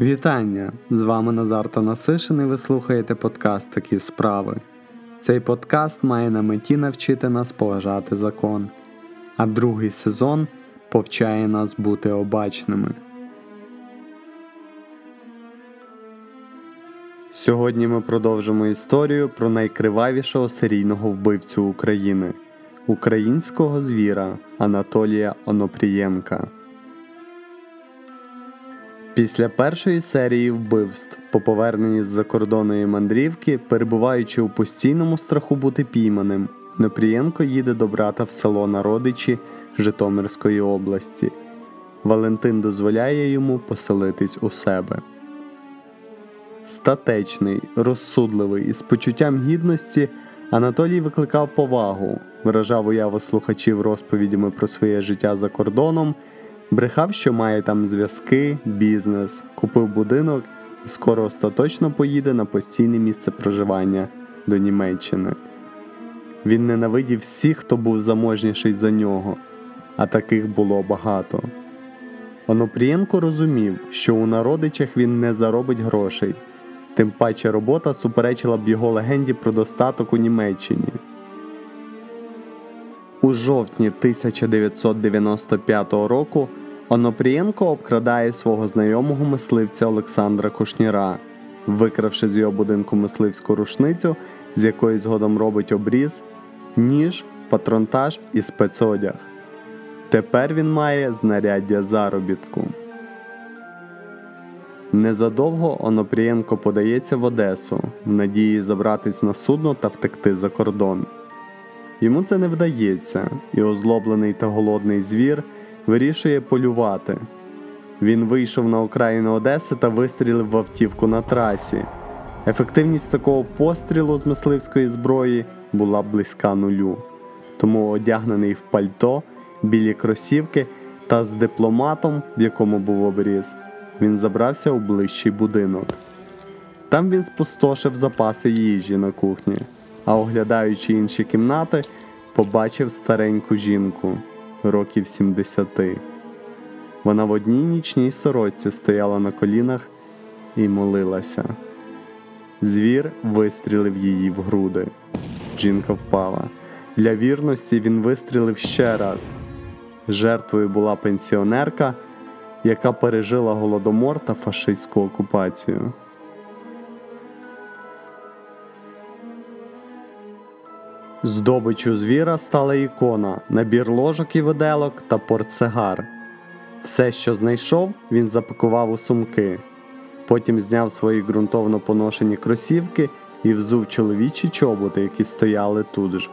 Вітання! З вами Назар Танасишин і ви слухаєте подкаст Такі справи. Цей подкаст має на меті навчити нас поважати закон, а другий сезон повчає нас бути обачними. Сьогодні ми продовжимо історію про найкривавішого серійного вбивцю України українського звіра Анатолія Онопрієнка. Після першої серії вбивств, по поверненні з закордонної мандрівки, перебуваючи у постійному страху бути пійманим, Непрієнко їде до брата в село на родичі Житомирської області. Валентин дозволяє йому поселитись у себе. Статечний, розсудливий і з почуттям гідності Анатолій викликав повагу, виражав уяву слухачів розповідями про своє життя за кордоном Брехав, що має там зв'язки, бізнес, купив будинок і скоро остаточно поїде на постійне місце проживання до Німеччини. Він ненавидів всіх, хто був заможніший за нього, а таких було багато. Онопрієнко розумів, що у народичах він не заробить грошей, тим паче робота суперечила б його легенді про достаток у Німеччині. Жовтні 1995 року Онопрієнко обкрадає свого знайомого мисливця Олександра Кушніра, викравши з його будинку мисливську рушницю, з якої згодом робить обріз, ніж, патронтаж і спецодяг. Тепер він має знаряддя заробітку. Незадовго Онопрієнко подається в Одесу в надії забратись на судно та втекти за кордон. Йому це не вдається, і озлоблений та голодний звір вирішує полювати. Він вийшов на окраїну Одеси та вистрілив в автівку на трасі. Ефективність такого пострілу з мисливської зброї була близька нулю, тому одягнений в пальто, білі кросівки та з дипломатом, в якому був обріз, він забрався у ближчий будинок. Там він спустошив запаси їжі на кухні, а оглядаючи інші кімнати, побачив стареньку жінку років 70. Вона в одній нічній сорочці стояла на колінах і молилася. Звір вистрілив її в груди. Жінка впала. Для вірності він вистрілив ще раз. Жертвою була пенсіонерка, яка пережила голодомор та фашистську окупацію. Здобичу звіра стала ікона, набір ложок і виделок та портсигар. Все, що знайшов, він запакував у сумки. Потім зняв свої ґрунтовно поношені кросівки і взув чоловічі чоботи, які стояли тут же.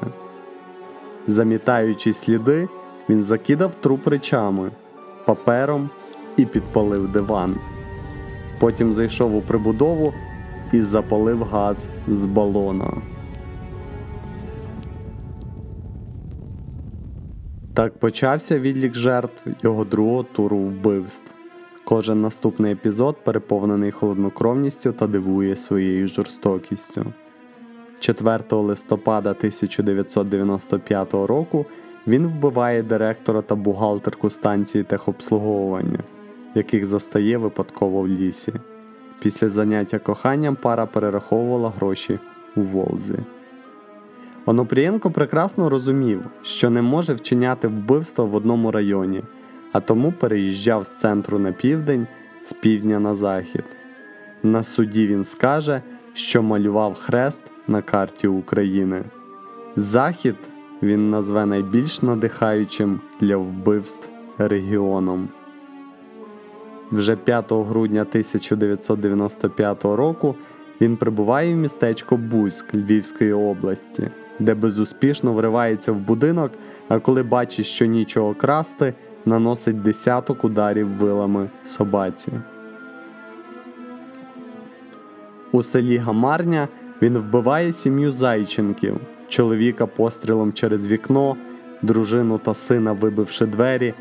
Замітаючи сліди, він закидав труп речами, папером і підпалив диван. Потім зайшов у прибудову і запалив газ з балона. Так почався відлік жертв його другого туру вбивств. Кожен наступний епізод переповнений холоднокровністю та дивує своєю жорстокістю. 4 листопада 1995 року він вбиває директора та бухгалтерку станції техобслуговування, яких застає випадково в лісі. Після заняття коханням пара перераховувала гроші у Волзі. Онопрієнко прекрасно розумів, що не може вчиняти вбивство в одному районі, а тому переїжджав з центру на південь, з півдня на захід. На суді він скаже, що малював хрест на карті України. Захід він назве найбільш надихаючим для вбивств регіоном. Вже 5 грудня 1995 року він прибуває в містечко Бузьк Львівської області де безуспішно вривається в будинок, а коли бачить, що нічого красти, наносить десяток ударів вилами собаці. У селі Гамарня він вбиває сім'ю Зайченків, чоловіка пострілом через вікно, дружину та сина вибивши двері,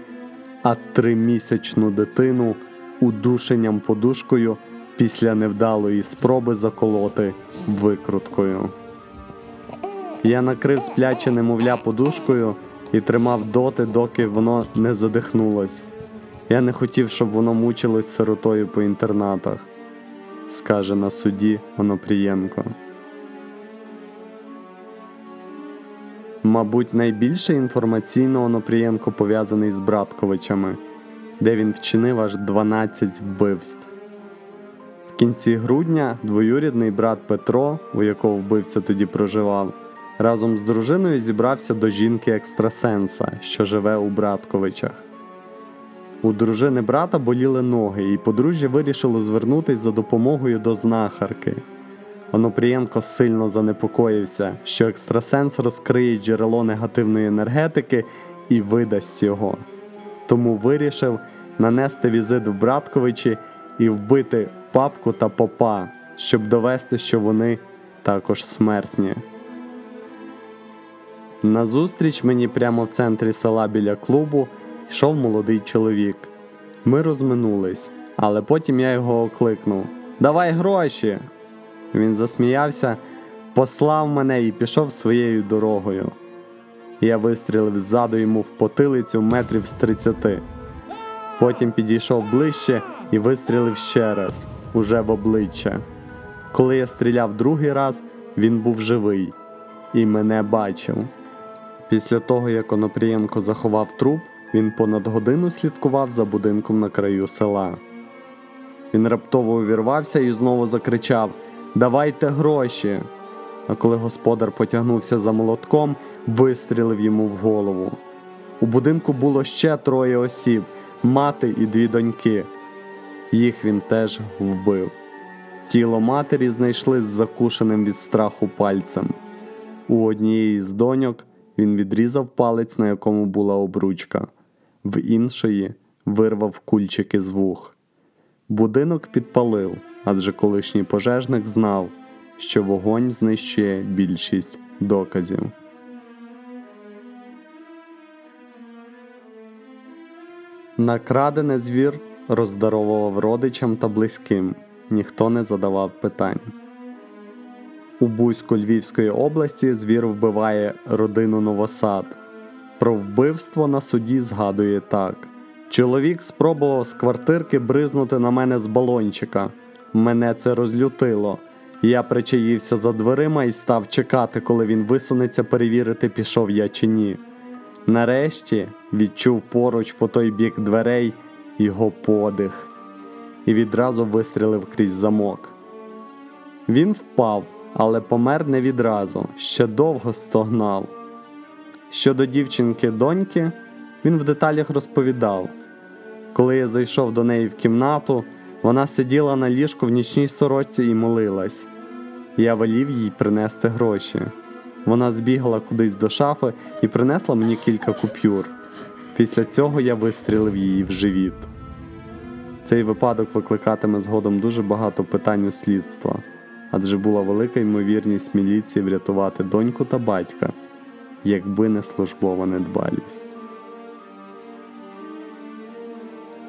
а тримісячну дитину удушенням подушкою після невдалої спроби заколоти викруткою. Я накрив спляче немовля подушкою і тримав доти, доки воно не задихнулось. Я не хотів, щоб воно мучилось сиротою по інтернатах, скаже на суді Онопрієнко. Мабуть, найбільше інформаційно Онопрієнко пов'язаний з Братковичами, де він вчинив аж 12 вбивств. В кінці грудня двоюрідний брат Петро, у якого вбивця тоді проживав, разом з дружиною зібрався до жінки екстрасенса, що живе у Братковичах. У дружини брата боліли ноги, і подружжя вирішило звернутися за допомогою до знахарки. Онопрієнко сильно занепокоївся, що екстрасенс розкриє джерело негативної енергетики і видасть його. Тому вирішив нанести візит в Братковичі і вбити папку та попа, щоб довести, що вони також смертні. Назустріч мені прямо в центрі села біля клубу йшов молодий чоловік. Ми розминулись, але потім я його окликнув: Давай гроші! Він засміявся, послав мене і пішов своєю дорогою. Я вистрілив ззаду йому в потилицю метрів з тридцяти. Потім підійшов ближче і вистрілив ще раз, уже в обличчя. Коли я стріляв другий раз, він був живий і мене бачив. Після того, як Онопрієнко заховав труп, він понад годину слідкував за будинком на краю села. Він раптово увірвався і знову закричав Давайте гроші. А коли господар потягнувся за молотком, вистрілив йому в голову. У будинку було ще троє осіб мати і дві доньки. Їх він теж вбив. Тіло матері знайшли з закушеним від страху пальцем. У однієї з доньок він відрізав палець, на якому була обручка, в іншої вирвав кульчики з вух. Будинок підпалив, адже колишній пожежник знав, що вогонь знищує більшість доказів. Накрадене звір роздаровував родичам та близьким, ніхто не задавав питань. У Бузьку Львівської області звір вбиває родину Новосад. Про вбивство на суді згадує так: Чоловік спробував з квартирки бризнути на мене з балончика. Мене це розлютило. Я причаївся за дверима і став чекати, коли він висунеться перевірити, пішов я чи ні. Нарешті відчув поруч по той бік дверей його подих і відразу вистрілив крізь замок. Він впав, але помер не відразу, ще довго стогнав. Щодо дівчинки доньки, він в деталях розповідав. Коли я зайшов до неї в кімнату, вона сиділа на ліжку в нічній сорочці і молилась. Я велів їй принести гроші. Вона збігала кудись до шафи і принесла мені кілька купюр. Після цього я вистрілив її в живіт. Цей випадок викликатиме згодом дуже багато питань у слідства, адже була велика ймовірність міліції врятувати доньку та батька, якби не службова недбалість.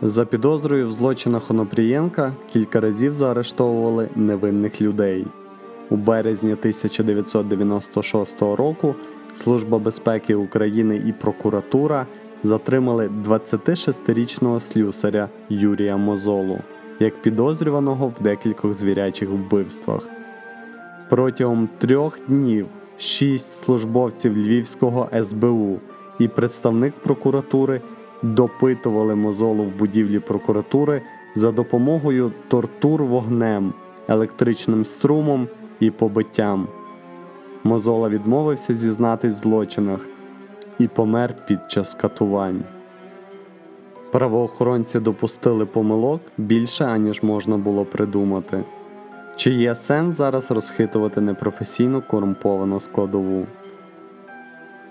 За підозрою в злочинах Онопрієнка кілька разів заарештовували невинних людей. У березні 1996 року Служба безпеки України і прокуратура затримали 26-річного слюсаря Юрія Мозолу як підозрюваного в декількох звірячих вбивствах. Протягом трьох днів шість службовців Львівського СБУ і представник прокуратури допитували мозолу в будівлі прокуратури за допомогою тортур вогнем, електричним струмом і побиттям. Мозола відмовився зізнатись в злочинах і помер під час катувань. Правоохоронці допустили помилок більше, аніж можна було придумати. Чи є сенс зараз розхитувати непрофесійну корумповану складову?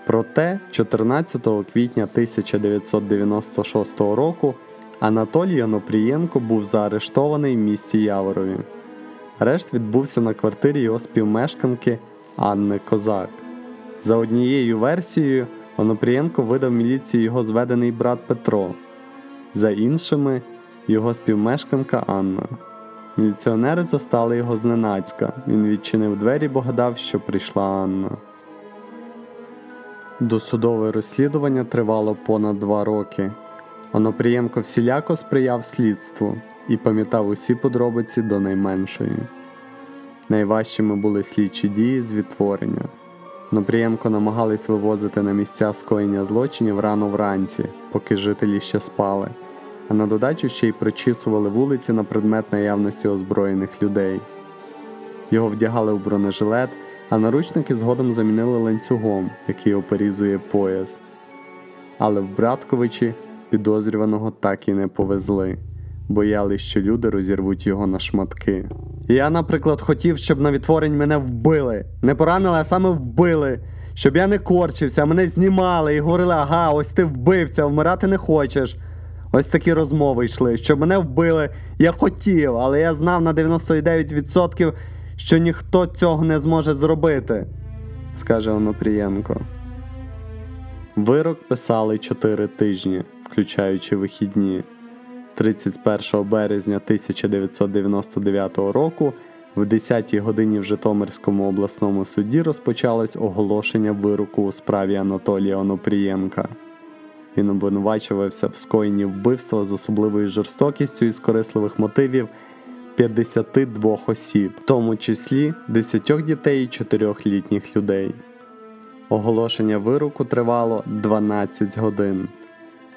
Проте 14 квітня 1996 року Анатолій Онопрієнко був заарештований в місті Яворові. Арешт відбувся на квартирі його співмешканки Анни Козак. За однією версією, Онопрієнко видав міліції його зведений брат Петро, за іншими його співмешканка Анна. Міліціонери застали його зненацька. Він відчинив двері, бо гадав, що прийшла Анна. Досудове розслідування тривало понад два роки, Онопрієнко всіляко сприяв слідству і пам'ятав усі подробиці до найменшої. Найважчими були слідчі дії з відтворення. Онопрієнко намагались вивозити на місця скоєння злочинів рано вранці, поки жителі ще спали, а на додачу ще й прочісували вулиці на предмет наявності озброєних людей. Його вдягали в бронежилет, а наручники згодом замінили ланцюгом, який оперізує пояс. Але в Братковичі підозрюваного так і не повезли, боялись, що люди розірвуть його на шматки. Я, наприклад, хотів, щоб на відтворень мене вбили. Не поранили, а саме вбили. Щоб я не корчився, мене знімали і говорили, ага, ось ти вбивця, вмирати не хочеш. Ось такі розмови йшли, щоб мене вбили. Я хотів, але я знав на 99%, що ніхто цього не зможе зробити, скаже Онопрієнко. Вирок писали 4 тижні, включаючи вихідні. 31 березня 1999 року в 10-й годині в Житомирському обласному суді розпочалось оголошення вироку у справі Анатолія Онопрієнка. Він обвинувачувався в скоєнні вбивства з особливою жорстокістю і з корисливих мотивів 52 осіб, в тому числі 10 дітей і 4 літніх людей. Оголошення вироку тривало 12 годин.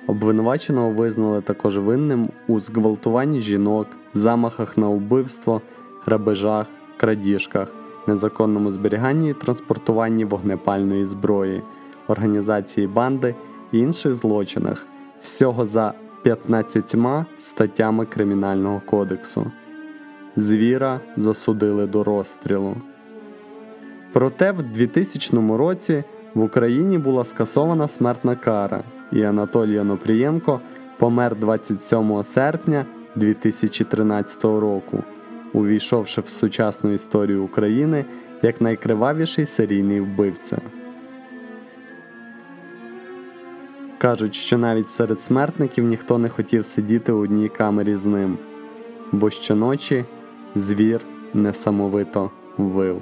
Обвинуваченого визнали також винним у зґвалтуванні жінок, замахах на вбивство, грабежах, крадіжках, незаконному зберіганні і транспортуванні вогнепальної зброї, організації банди і інших злочинах, всього за 15 статтями Кримінального кодексу. Звіра засудили до розстрілу. Проте в 2000 році в Україні була скасована смертна кара, і Анатолій Онопрієнко помер 27 серпня 2013 року, увійшовши в сучасну історію України як найкривавіший серійний вбивця. Кажуть, що навіть серед смертників ніхто не хотів сидіти у одній камері з ним, бо щоночі звір несамовито вив.